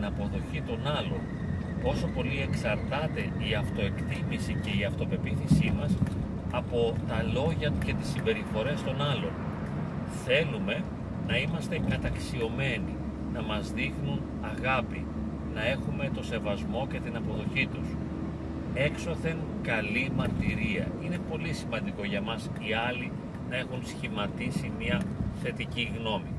την αποδοχή των άλλων. Πόσο πολύ εξαρτάται η αυτοεκτίμηση και η αυτοπεποίθησή μας από τα λόγια και τις συμπεριφορές των άλλων. Θέλουμε να είμαστε καταξιωμένοι, να μας δείχνουν αγάπη, να έχουμε το σεβασμό και την αποδοχή τους. Έξωθεν καλή μαρτυρία. Είναι πολύ σημαντικό για μας οι άλλοι να έχουν σχηματίσει μια θετική γνώμη.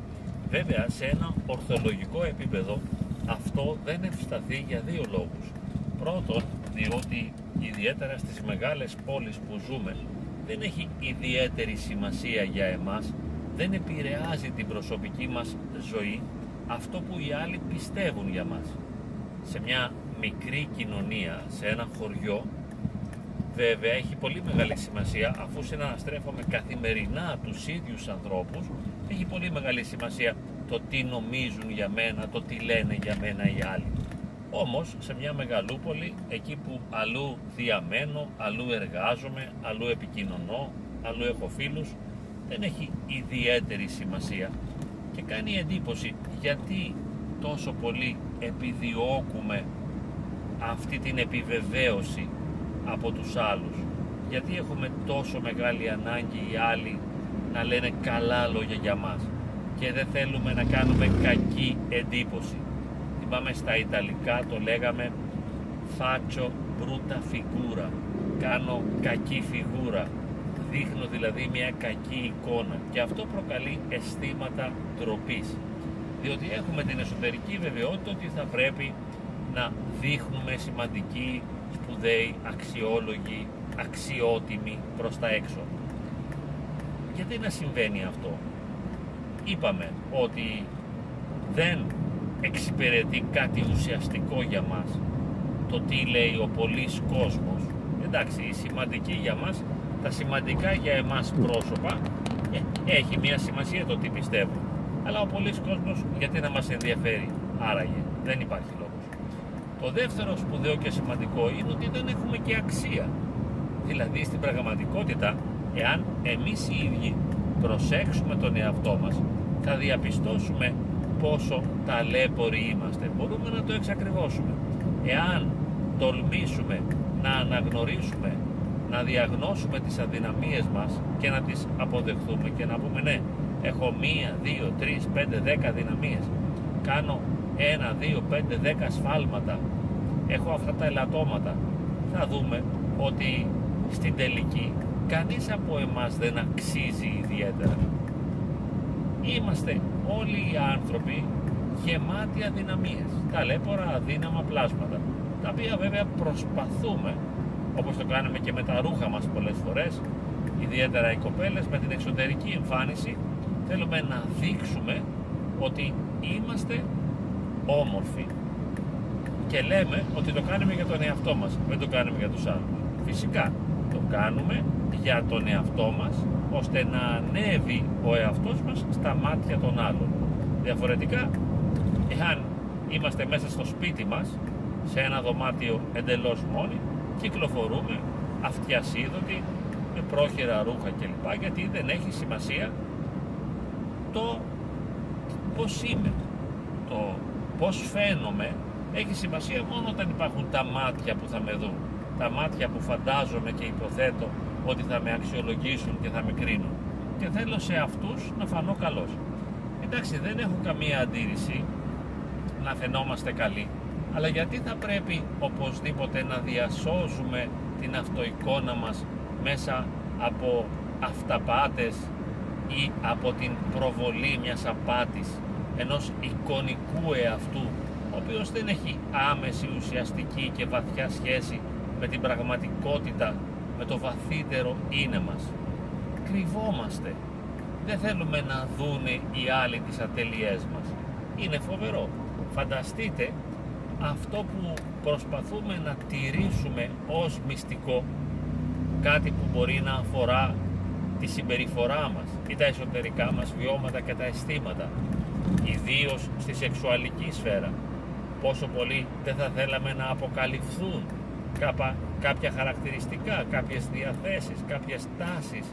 Βέβαια, σε ένα ορθολογικό επίπεδο αυτό δεν ευσταθεί για δύο λόγους. Πρώτον, διότι ιδιαίτερα στις μεγάλες πόλεις που ζούμε δεν έχει ιδιαίτερη σημασία για εμάς, δεν επηρεάζει την προσωπική μας ζωή αυτό που οι άλλοι πιστεύουν για μας. Σε μια μικρή κοινωνία, σε ένα χωριό, βέβαια έχει πολύ μεγάλη σημασία αφού συναναστρέφομαι καθημερινά τους ίδιους ανθρώπους έχει πολύ μεγάλη σημασία το τι νομίζουν για μένα, το τι λένε για μένα οι άλλοι. Όμως σε μια μεγαλούπολη, εκεί που αλλού διαμένω, αλλού εργάζομαι, αλλού επικοινωνώ, αλλού έχω φίλους, δεν έχει ιδιαίτερη σημασία. Και κάνει εντύπωση γιατί τόσο πολύ επιδιώκουμε αυτή την επιβεβαίωση από τους άλλους. Γιατί έχουμε τόσο μεγάλη ανάγκη οι άλλοι να λένε καλά λόγια για μας και δεν θέλουμε να κάνουμε κακή εντύπωση θυμάμαι στα Ιταλικά το λέγαμε faccio brutta figura κάνω κακή φιγούρα δείχνω δηλαδή μια κακή εικόνα και αυτό προκαλεί αισθήματα ντροπής. διότι έχουμε την εσωτερική βεβαιότητα ότι θα πρέπει να δείχνουμε σημαντικοί, σπουδαίοι, αξιόλογοι, αξιότιμοι προς τα έξω. Γιατί να συμβαίνει αυτό; Είπαμε ότι δεν εξυπηρετεί κάτι ουσιαστικό για μας το τι λέει ο πολλής κόσμος. Εντάξει, η σημαντική για μας, τα σημαντικά για εμάς πρόσωπα ε, έχει μια σημασία το τι πιστεύω. Αλλά ο πολλής κόσμος γιατί να μας ενδιαφέρει. Άραγε, δεν υπάρχει λόγος. Το δεύτερο σπουδαίο και σημαντικό είναι ότι δεν έχουμε και αξία. Δηλαδή στην πραγματικότητα, εάν εμείς οι ίδιοι προσέξουμε τον εαυτό μας, θα διαπιστώσουμε πόσο ταλέποροι είμαστε. Μπορούμε να το εξακριβώσουμε. Εάν τολμήσουμε να αναγνωρίσουμε, να διαγνώσουμε τις αδυναμίες μας και να τις αποδεχθούμε και να πούμε ναι, έχω μία, δύο, τρεις, πέντε, δέκα αδυναμίες. Κάνω ένα, δύο, πέντε, δέκα σφάλματα. Έχω αυτά τα ελαττώματα. Θα δούμε ότι στην τελική κανείς από εμάς δεν αξίζει ιδιαίτερα. Είμαστε όλοι οι άνθρωποι γεμάτοι αδυναμίες, ταλέπορα αδύναμα πλάσματα, τα οποία βέβαια προσπαθούμε, όπως το κάνουμε και με τα ρούχα μας πολλές φορές, ιδιαίτερα οι κοπέλες με την εξωτερική εμφάνιση, θέλουμε να δείξουμε ότι είμαστε όμορφοι. Και λέμε ότι το κάνουμε για τον εαυτό μας, δεν το κάνουμε για τους άλλους. Φυσικά, το κάνουμε για τον εαυτό μας, ώστε να ανέβει ο εαυτός μας στα μάτια των άλλων. Διαφορετικά, εάν είμαστε μέσα στο σπίτι μας, σε ένα δωμάτιο εντελώς μόνοι, κυκλοφορούμε αυτιασίδωτοι, με πρόχειρα ρούχα κλπ. Γιατί δεν έχει σημασία το πώς είμαι, το πώς φαίνομαι, έχει σημασία μόνο όταν υπάρχουν τα μάτια που θα με δουν. Τα μάτια που φαντάζομαι και υποθέτω ότι θα με αξιολογήσουν και θα με κρίνουν. Και θέλω σε αυτούς να φανώ καλός. Εντάξει, δεν έχω καμία αντίρρηση να φαινόμαστε καλοί, αλλά γιατί θα πρέπει οπωσδήποτε να διασώζουμε την αυτοεικόνα μας μέσα από αυταπάτες ή από την προβολή μιας απάτης ενός εικονικού εαυτού ο οποίος δεν έχει άμεση ουσιαστική και βαθιά σχέση με την πραγματικότητα με το βαθύτερο είναι μας. Κρυβόμαστε. Δεν θέλουμε να δούνε οι άλλοι τις ατελειές μας. Είναι φοβερό. Φανταστείτε αυτό που προσπαθούμε να τηρήσουμε ως μυστικό κάτι που μπορεί να αφορά τη συμπεριφορά μας ή τα εσωτερικά μας βιώματα και τα αισθήματα ιδίως στη σεξουαλική σφαίρα πόσο πολύ δεν θα θέλαμε να αποκαλυφθούν κάποια χαρακτηριστικά, κάποιες διαθέσεις, κάποιες τάσεις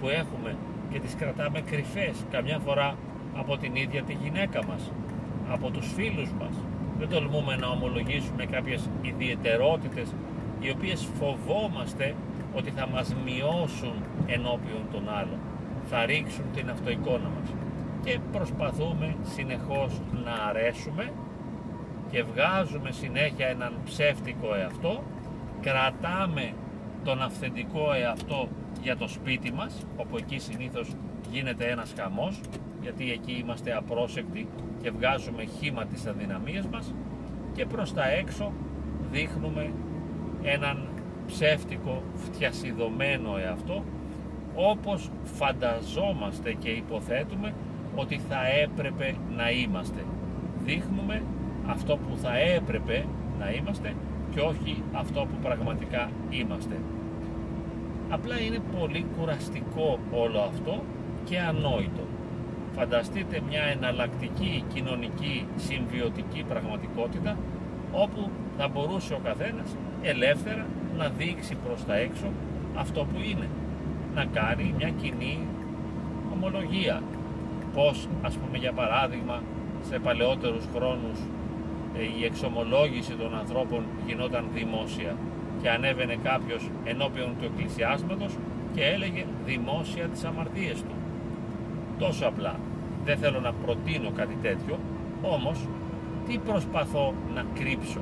που έχουμε και τις κρατάμε κρυφές. Καμιά φορά από την ίδια τη γυναίκα μας, από τους φίλους μας. Δεν τολμούμε να ομολογήσουμε κάποιες ιδιαιτερότητες οι οποίες φοβόμαστε ότι θα μας μειώσουν ενώπιον των άλλων, θα ρίξουν την αυτοεικόνα μας. Και προσπαθούμε συνεχώς να αρέσουμε και βγάζουμε συνέχεια έναν ψεύτικο εαυτό, κρατάμε τον αυθεντικό εαυτό για το σπίτι μας, όπου εκεί συνήθως γίνεται ένας χαμός, γιατί εκεί είμαστε απρόσεκτοι και βγάζουμε χήμα τις αδυναμίες μας και προς τα έξω δείχνουμε έναν ψεύτικο, φτιασιδωμένο εαυτό όπως φανταζόμαστε και υποθέτουμε ότι θα έπρεπε να είμαστε. Δείχνουμε αυτό που θα έπρεπε να είμαστε και όχι αυτό που πραγματικά είμαστε. Απλά είναι πολύ κουραστικό όλο αυτό και ανόητο. Φανταστείτε μια εναλλακτική κοινωνική συμβιωτική πραγματικότητα όπου θα μπορούσε ο καθένας ελεύθερα να δείξει προς τα έξω αυτό που είναι. Να κάνει μια κοινή ομολογία. Πώς, ας πούμε για παράδειγμα, σε παλαιότερους χρόνους ε, η εξομολόγηση των ανθρώπων γινόταν δημόσια και ανέβαινε κάποιος ενώπιον του εκκλησιάσματος και έλεγε δημόσια τις αμαρτίες του. Τόσο απλά. Δεν θέλω να προτείνω κάτι τέτοιο, όμως τι προσπαθώ να κρύψω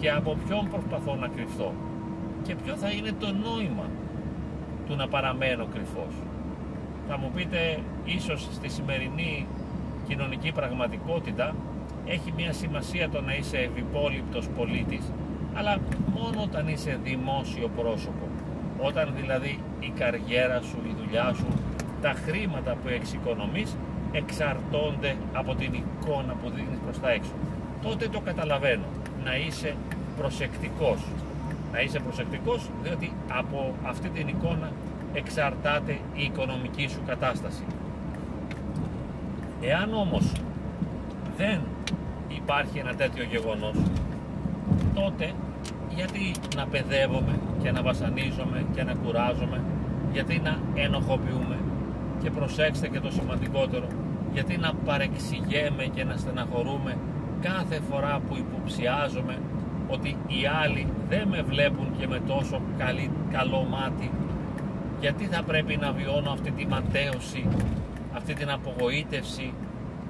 και από ποιον προσπαθώ να κρυφθώ και ποιο θα είναι το νόημα του να παραμένω κρυφός. Θα μου πείτε, ίσως στη σημερινή κοινωνική πραγματικότητα έχει μια σημασία το να είσαι ευυπόλοιπτος πολίτης, αλλά μόνο όταν είσαι δημόσιο πρόσωπο. Όταν δηλαδή η καριέρα σου, η δουλειά σου, τα χρήματα που εξοικονομείς εξαρτώνται από την εικόνα που δίνεις προς τα έξω. Τότε το καταλαβαίνω, να είσαι προσεκτικός. Να είσαι προσεκτικός διότι από αυτή την εικόνα εξαρτάται η οικονομική σου κατάσταση. Εάν όμως δεν υπάρχει ένα τέτοιο γεγονός, τότε γιατί να παιδεύομαι και να βασανίζομαι και να κουράζομαι, γιατί να ενοχοποιούμε και προσέξτε και το σημαντικότερο, γιατί να παρεξηγέμαι και να στεναχωρούμε κάθε φορά που υποψιάζομαι ότι οι άλλοι δεν με βλέπουν και με τόσο καλή, καλό μάτι. Γιατί θα πρέπει να βιώνω αυτή τη ματέωση, αυτή την απογοήτευση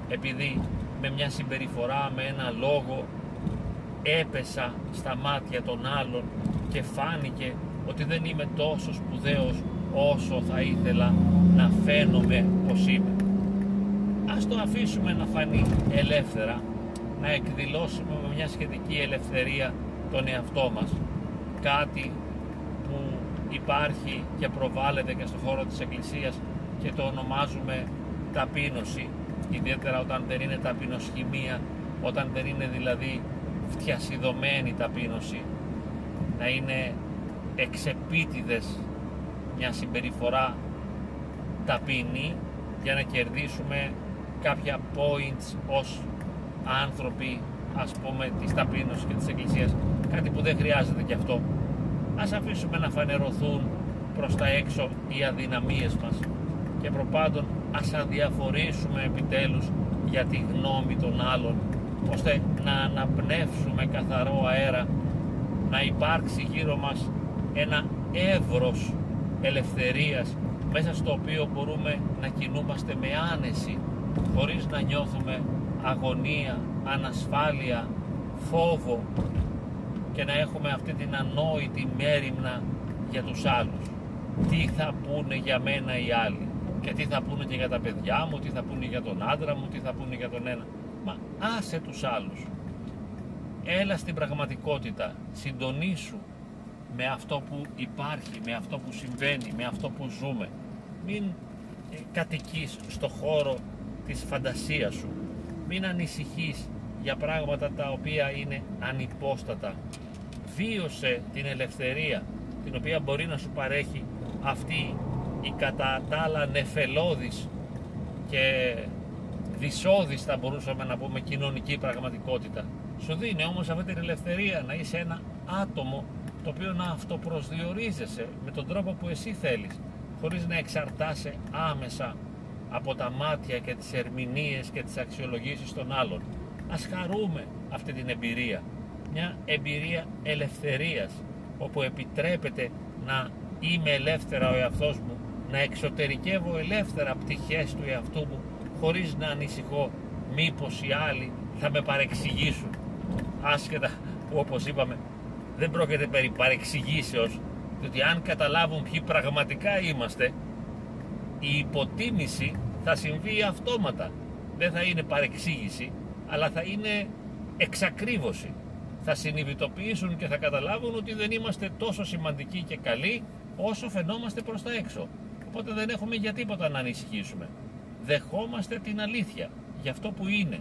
επειδή με μια συμπεριφορά, με ένα λόγο έπεσα στα μάτια των άλλων και φάνηκε ότι δεν είμαι τόσο σπουδαίος όσο θα ήθελα να φαίνομαι πως είμαι. Ας το αφήσουμε να φανεί ελεύθερα, να εκδηλώσουμε με μια σχετική ελευθερία τον εαυτό μας. Κάτι που υπάρχει και προβάλλεται και στον χώρο της Εκκλησίας και το ονομάζουμε ταπείνωση ιδιαίτερα όταν δεν είναι ταπεινοσχημία, όταν δεν είναι δηλαδή φτιασιδωμένη ταπείνωση, να είναι εξεπίτηδες μια συμπεριφορά ταπεινή για να κερδίσουμε κάποια points ως άνθρωποι ας πούμε της ταπείνωσης και της Εκκλησίας. Κάτι που δεν χρειάζεται και αυτό. Ας αφήσουμε να φανερωθούν προς τα έξω οι αδυναμίες μας. Και προπάντων ας αδιαφορήσουμε επιτέλους για τη γνώμη των άλλων ώστε να αναπνεύσουμε καθαρό αέρα να υπάρξει γύρω μας ένα εύρος ελευθερίας μέσα στο οποίο μπορούμε να κινούμαστε με άνεση χωρίς να νιώθουμε αγωνία, ανασφάλεια, φόβο και να έχουμε αυτή την ανόητη μέρημνα για τους άλλους. Τι θα πούνε για μένα οι άλλοι; Και τι θα πούνε και για τα παιδιά μου, τι θα πούνε για τον άντρα μου, τι θα πούνε για τον ένα. Μα άσε τους άλλους. Έλα στην πραγματικότητα, συντονίσου με αυτό που υπάρχει, με αυτό που συμβαίνει, με αυτό που ζούμε. Μην ε, κατοικείς στο χώρο της φαντασίας σου. Μην ανησυχείς για πράγματα τα οποία είναι ανυπόστατα. Βίωσε την ελευθερία την οποία μπορεί να σου παρέχει αυτή η κατά τα άλλα νεφελώδης και δυσόδης θα μπορούσαμε να πούμε κοινωνική πραγματικότητα. Σου δίνει όμως αυτή την ελευθερία να είσαι ένα άτομο το οποίο να αυτοπροσδιορίζεσαι με τον τρόπο που εσύ θέλεις χωρίς να εξαρτάσαι άμεσα από τα μάτια και τις ερμηνείες και τις αξιολογήσεις των άλλων. Ας χαρούμε αυτή την εμπειρία. Μια εμπειρία ελευθερίας, όπου επιτρέπεται να είμαι ελεύθερα ο εαυτός μου, να εξωτερικεύω ελεύθερα πτυχές του εαυτού μου, χωρίς να ανησυχώ μήπως οι άλλοι θα με παρεξηγήσουν. Άσχετα που όπως είπαμε δεν πρόκειται περί παρεξηγήσεως, διότι αν καταλάβουν ποιοι πραγματικά είμαστε, η υποτίμηση θα συμβεί αυτόματα. Δεν θα είναι παρεξήγηση, αλλά θα είναι εξακρίβωση. Θα συνειδητοποιήσουν και θα καταλάβουν ότι δεν είμαστε τόσο σημαντικοί και καλοί όσο φαινόμαστε προς τα έξω. Οπότε δεν έχουμε για τίποτα να ανησυχήσουμε. Δεχόμαστε την αλήθεια για αυτό που είναι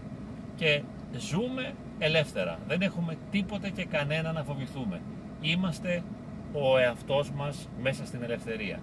και ζούμε ελεύθερα. Δεν έχουμε τίποτε και κανένα να φοβηθούμε. Είμαστε ο εαυτός μας μέσα στην ελευθερία.